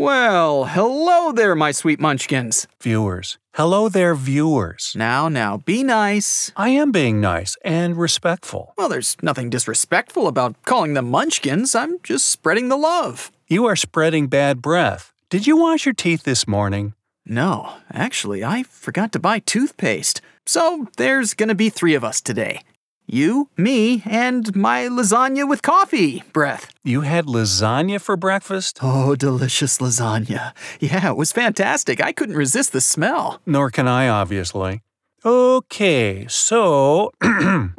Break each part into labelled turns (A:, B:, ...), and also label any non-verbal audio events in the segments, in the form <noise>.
A: Well, hello there, my sweet munchkins.
B: Viewers. Hello there, viewers.
A: Now, now, be nice.
B: I am being nice and respectful.
A: Well, there's nothing disrespectful about calling them munchkins. I'm just spreading the love.
B: You are spreading bad breath. Did you wash your teeth this morning?
A: No, actually, I forgot to buy toothpaste. So there's gonna be three of us today. You, me, and my lasagna with coffee breath.
B: You had lasagna for breakfast?
A: Oh, delicious lasagna. Yeah, it was fantastic. I couldn't resist the smell.
B: Nor can I, obviously. Okay, so. <clears throat>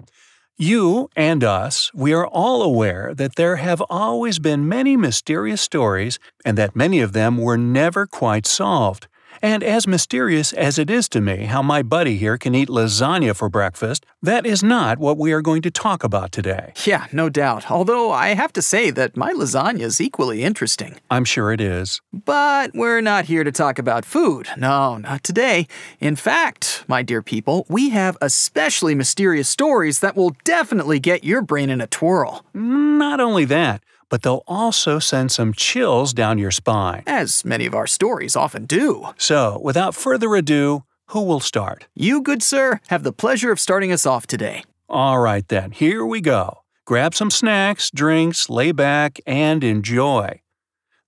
B: you and us, we are all aware that there have always been many mysterious stories and that many of them were never quite solved. And as mysterious as it is to me how my buddy here can eat lasagna for breakfast, that is not what we are going to talk about today.
A: Yeah, no doubt. Although I have to say that my lasagna is equally interesting.
B: I'm sure it is.
A: But we're not here to talk about food. No, not today. In fact, my dear people, we have especially mysterious stories that will definitely get your brain in a twirl.
B: Not only that, but they'll also send some chills down your spine.
A: As many of our stories often do.
B: So, without further ado, who will start?
A: You, good sir, have the pleasure of starting us off today.
B: All right then, here we go. Grab some snacks, drinks, lay back, and enjoy.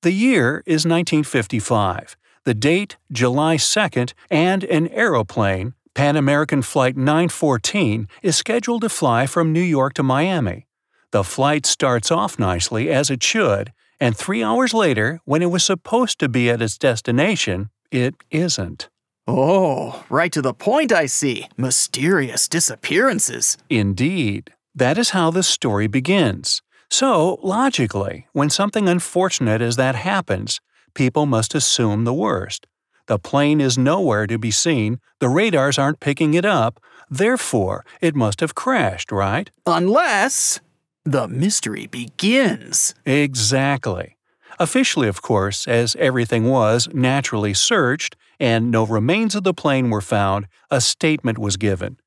B: The year is 1955. The date, July 2nd, and an aeroplane, Pan American Flight 914, is scheduled to fly from New York to Miami. The flight starts off nicely, as it should, and three hours later, when it was supposed to be at its destination, it isn't.
A: Oh, right to the point, I see. Mysterious disappearances.
B: Indeed. That is how the story begins. So, logically, when something unfortunate as that happens, people must assume the worst. The plane is nowhere to be seen, the radars aren't picking it up, therefore, it must have crashed, right?
A: Unless the mystery begins.
B: Exactly. Officially, of course, as everything was naturally searched and no remains of the plane were found, a statement was given.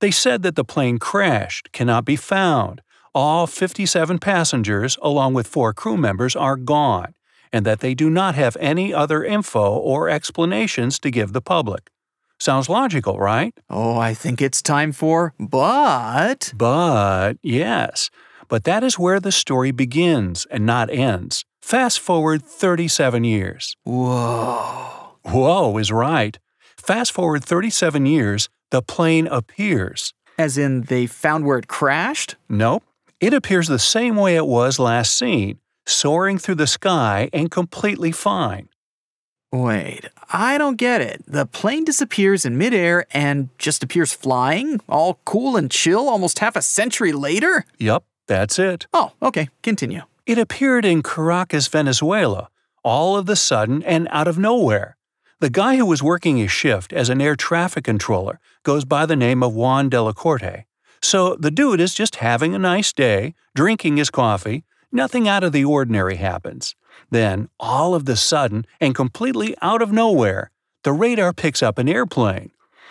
B: They said that the plane crashed, cannot be found, all 57 passengers, along with four crew members, are gone, and that they do not have any other info or explanations to give the public. Sounds logical, right?
A: Oh, I think it's time for but.
B: But, yes. But that is where the story begins and not ends. Fast forward 37 years.
A: Whoa.
B: Whoa is right. Fast forward 37 years, the plane appears.
A: As in, they found where it crashed?
B: Nope. It appears the same way it was last seen, soaring through the sky and completely fine.
A: Wait, I don't get it. The plane disappears in midair and just appears flying, all cool and chill almost half a century later?
B: Yup, that's it.
A: Oh, okay, continue.
B: It appeared in Caracas, Venezuela, all of the sudden and out of nowhere. The guy who was working his shift as an air traffic controller goes by the name of Juan de la Corte. So the dude is just having a nice day, drinking his coffee, nothing out of the ordinary happens. Then, all of the sudden, and completely out of nowhere, the radar picks up an airplane.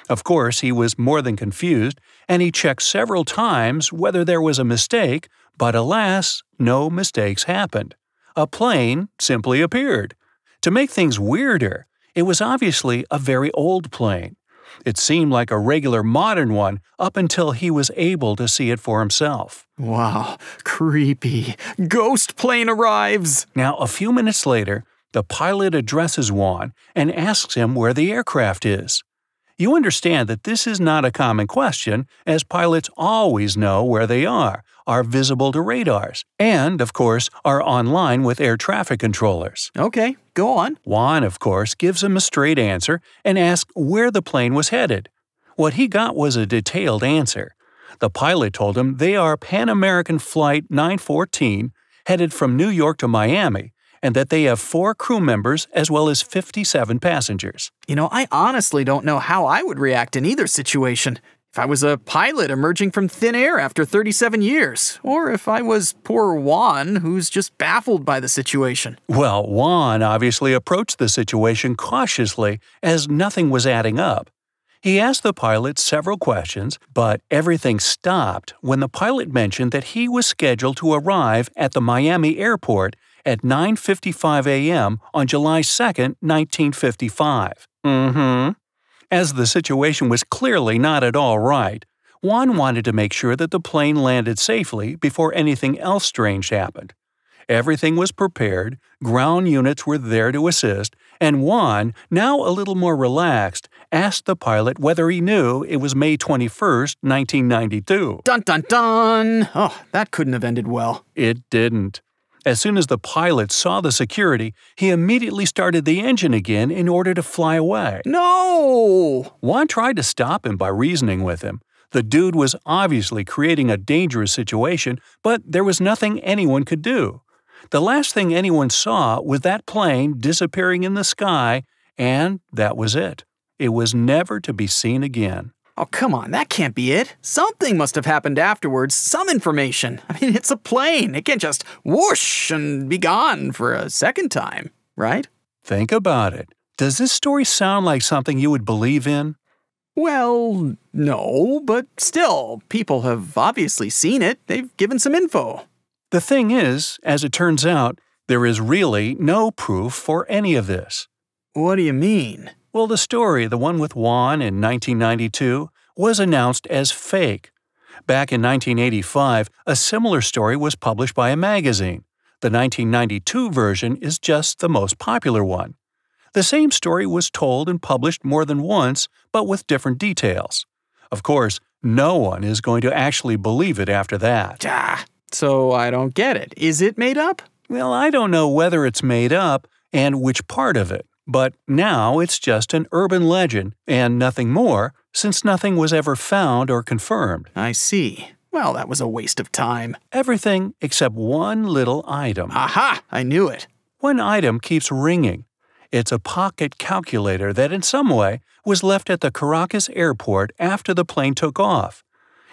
B: Of course, he was more than confused, and he checked several times whether there was a mistake, but alas, no mistakes happened. A plane simply appeared. To make things weirder, it was obviously a very old plane. It seemed like a regular modern one up until he was able to see it for himself.
A: Wow, creepy. Ghost plane arrives.
B: Now, a few minutes later, the pilot addresses Juan and asks him where the aircraft is. You understand that this is not a common question, as pilots always know where they are, are visible to radars, and, of course, are online with air traffic controllers.
A: Okay, go on.
B: Juan, of course, gives him a straight answer and asks where the plane was headed. What he got was a detailed answer. The pilot told him they are Pan American Flight 914, headed from New York to Miami, and that they have four crew members as well as 57 passengers.
A: You know, I honestly don't know how I would react in either situation. If I was a pilot emerging from thin air after 37 years, or if I was poor Juan, who's just baffled by the situation.
B: Well, Juan obviously approached the situation cautiously as nothing was adding up. He asked the pilot several questions, but everything stopped when the pilot mentioned that he was scheduled to arrive at the Miami airport at 9:55 a.m. on July 2, 1955. Mhm. As the situation was clearly not at all right, Juan wanted to make sure that the plane landed safely before anything else strange happened. Everything was prepared, ground units were there to assist, and Juan, now a little more relaxed, asked the pilot whether he knew it was May 21st, 1992.
A: Dun dun dun! Oh, that couldn't have ended well.
B: It didn't. As soon as the pilot saw the security, he immediately started the engine again in order to fly away.
A: No!
B: Juan tried to stop him by reasoning with him. The dude was obviously creating a dangerous situation, but there was nothing anyone could do. The last thing anyone saw was that plane disappearing in the sky, and that was it. It was never to be seen again.
A: Oh, come on, that can't be it. Something must have happened afterwards, some information. <laughs> I mean, it's a plane. It can't just whoosh and be gone for a second time, right?
B: Think about it. Does this story sound like something you would believe in?
A: Well, no, but still, people have obviously seen it. They've given some info.
B: The thing is, as it turns out, there is really no proof for any of this.
A: What do you mean?
B: Well, the story, the one with Juan in 1992, was announced as fake. Back in 1985, a similar story was published by a magazine. The 1992 version is just the most popular one. The same story was told and published more than once, but with different details. Of course, no one is going to actually believe it after that.
A: Ah, so I don't get it. Is it made up?
B: Well, I don't know whether it's made up and which part of it, but now it's just an urban legend and nothing more, since nothing was ever found or confirmed.
A: I see. Well, that was a waste of time.
B: Everything except one little item.
A: Aha! I knew it.
B: One item keeps ringing. It's a pocket calculator that, in some way, was left at the Caracas airport after the plane took off.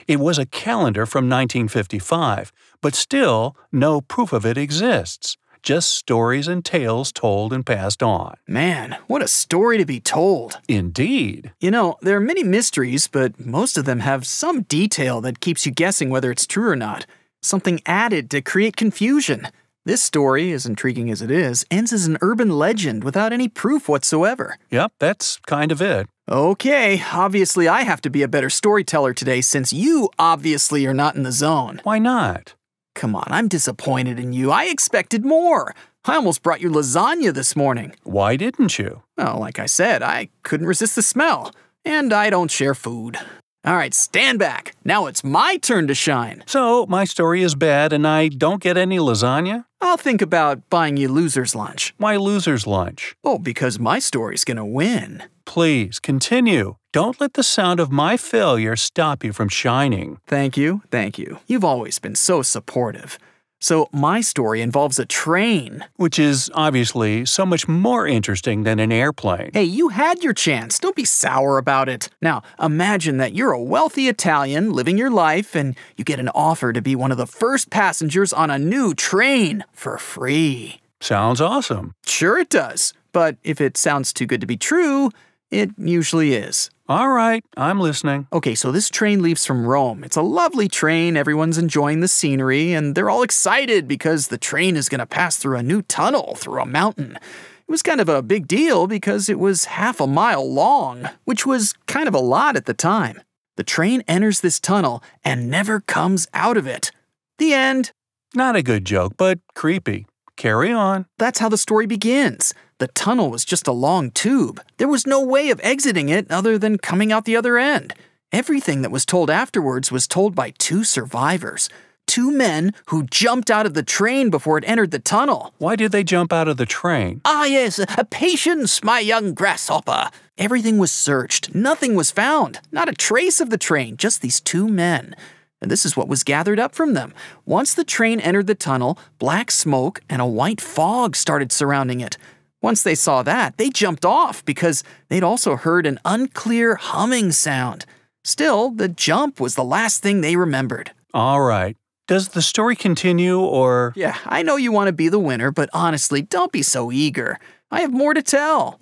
B: It was a calendar from 1955, but still, no proof of it exists. Just stories and tales told and passed on.
A: Man, what a story to be told.
B: Indeed.
A: You know, there are many mysteries, but most of them have some detail that keeps you guessing whether it's true or not. Something added to create confusion. This story, as intriguing as it is, ends as an urban legend without any proof whatsoever.
B: Yep, that's kind of it.
A: Okay, obviously I have to be a better storyteller today since you obviously are not in the zone.
B: Why not?
A: Come on, I'm disappointed in you. I expected more. I almost brought you lasagna this morning.
B: Why didn't you?
A: Well, like I said, I couldn't resist the smell. And I don't share food. All right, stand back. Now it's my turn to shine.
B: So, my story is bad and I don't get any lasagna?
A: I'll think about buying you loser's lunch.
B: Why loser's lunch?
A: Oh, because my story's gonna win.
B: Please, continue. Don't let the sound of my failure stop you from shining.
A: Thank you, thank you. You've always been so supportive. So, my story involves a train.
B: Which is obviously so much more interesting than an airplane.
A: Hey, you had your chance. Don't be sour about it. Now, imagine that you're a wealthy Italian living your life and you get an offer to be one of the first passengers on a new train for free.
B: Sounds awesome.
A: Sure, it does. But if it sounds too good to be true, it usually is.
B: All right, I'm listening.
A: Okay, so this train leaves from Rome. It's a lovely train, everyone's enjoying the scenery, and they're all excited because the train is going to pass through a new tunnel through a mountain. It was kind of a big deal because it was half a mile long, which was kind of a lot at the time. The train enters this tunnel and never comes out of it. The end.
B: Not a good joke, but creepy. Carry on.
A: That's how the story begins. The tunnel was just a long tube. There was no way of exiting it other than coming out the other end. Everything that was told afterwards was told by two survivors. Two men who jumped out of the train before it entered the tunnel.
B: Why did they jump out of the train?
A: Ah, yes, a patience, my young grasshopper. Everything was searched. Nothing was found. Not a trace of the train, just these two men. And this is what was gathered up from them. Once the train entered the tunnel, black smoke and a white fog started surrounding it. Once they saw that, they jumped off because they'd also heard an unclear humming sound. Still, the jump was the last thing they remembered.
B: All right. Does the story continue or.
A: Yeah, I know you want to be the winner, but honestly, don't be so eager. I have more to tell.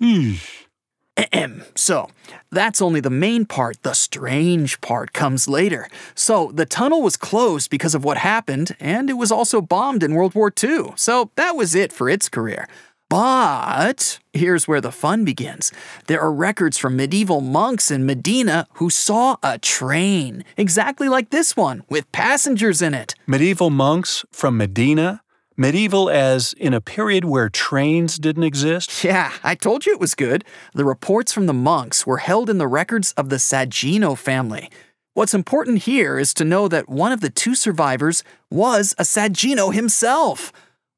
A: Ahem. So, that's only the main part. The strange part comes later. So, the tunnel was closed because of what happened, and it was also bombed in World War II. So, that was it for its career. But here's where the fun begins. There are records from medieval monks in Medina who saw a train, exactly like this one, with passengers in it.
B: Medieval monks from Medina? Medieval as in a period where trains didn't exist?
A: Yeah, I told you it was good. The reports from the monks were held in the records of the Sagino family. What's important here is to know that one of the two survivors was a Sagino himself.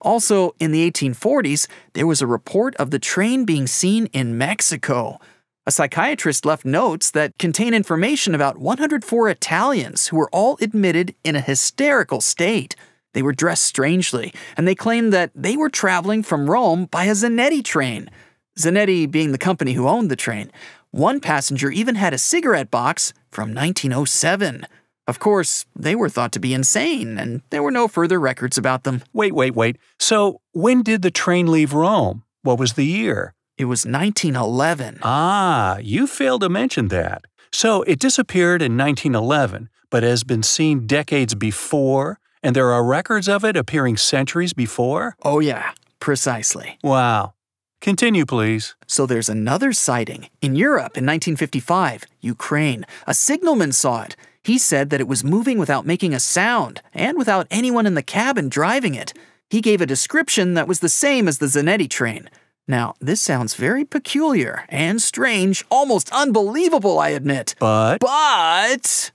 A: Also, in the 1840s, there was a report of the train being seen in Mexico. A psychiatrist left notes that contain information about 104 Italians who were all admitted in a hysterical state. They were dressed strangely, and they claimed that they were traveling from Rome by a Zanetti train. Zanetti being the company who owned the train. One passenger even had a cigarette box from 1907. Of course, they were thought to be insane, and there were no further records about them.
B: Wait, wait, wait. So, when did the train leave Rome? What was the year?
A: It was 1911.
B: Ah, you failed to mention that. So, it disappeared in 1911, but has been seen decades before, and there are records of it appearing centuries before?
A: Oh, yeah, precisely.
B: Wow. Continue, please.
A: So there's another sighting. In Europe in 1955, Ukraine, a signalman saw it. He said that it was moving without making a sound and without anyone in the cabin driving it. He gave a description that was the same as the Zanetti train. Now, this sounds very peculiar and strange, almost unbelievable, I admit.
B: But.
A: But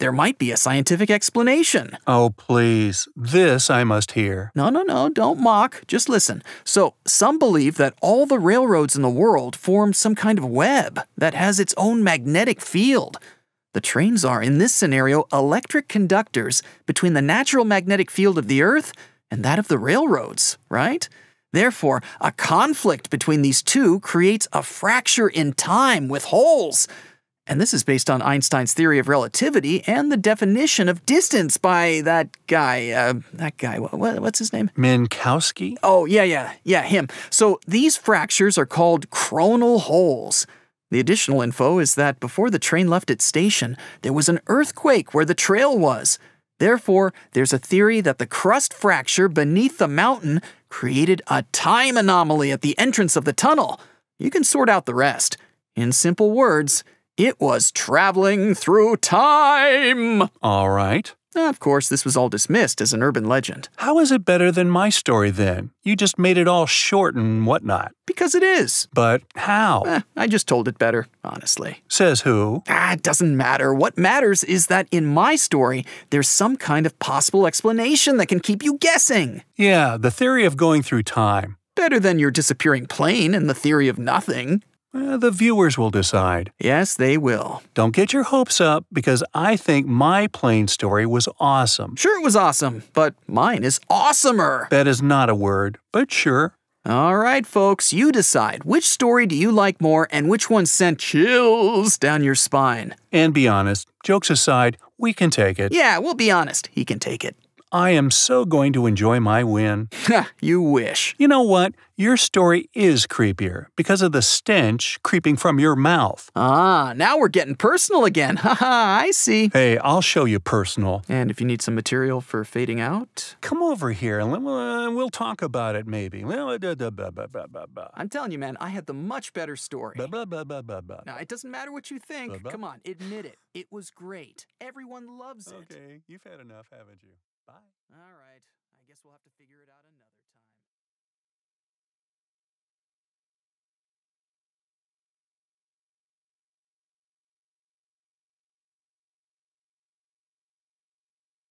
A: there might be a scientific explanation.
B: Oh, please. This I must hear.
A: No, no, no, don't mock. Just listen. So, some believe that all the railroads in the world form some kind of web that has its own magnetic field. The trains are, in this scenario, electric conductors between the natural magnetic field of the Earth and that of the railroads, right? Therefore, a conflict between these two creates a fracture in time with holes. And this is based on Einstein's theory of relativity and the definition of distance by that guy. Uh, that guy, what, what's his name?
B: Minkowski?
A: Oh, yeah, yeah, yeah, him. So these fractures are called coronal holes. The additional info is that before the train left its station, there was an earthquake where the trail was. Therefore, there's a theory that the crust fracture beneath the mountain created a time anomaly at the entrance of the tunnel. You can sort out the rest. In simple words, it was traveling through time.
B: All right.
A: Of course, this was all dismissed as an urban legend.
B: How is it better than my story then? You just made it all short and whatnot.
A: Because it is.
B: But how?
A: Eh, I just told it better, honestly.
B: Says who?
A: Ah, it doesn't matter. What matters is that in my story, there's some kind of possible explanation that can keep you guessing.
B: Yeah, the theory of going through time.
A: Better than your disappearing plane and the theory of nothing.
B: Eh, the viewers will decide.
A: Yes, they will.
B: Don't get your hopes up because I think my plane story was awesome.
A: Sure, it was awesome, but mine is awesomer.
B: That is not a word, but sure.
A: All right, folks, you decide. Which story do you like more and which one sent chills down your spine?
B: And be honest, jokes aside, we can take it.
A: Yeah, we'll be honest. He can take it.
B: I am so going to enjoy my win. <laughs>
A: you wish.
B: You know what? Your story is creepier because of the stench creeping from your mouth.
A: Ah, now we're getting personal again. <laughs> Haha, I see.
B: Hey, I'll show you personal.
A: And if you need some material for fading out,
B: come over here and uh, we'll talk about it maybe.
A: I'm telling you, man, I had the much better story. Now, it doesn't matter what you think. Come on, admit it. It was great. Everyone loves it.
B: Okay, you've had enough, haven't you? Bye.
A: All right. I guess we'll have to figure it out another.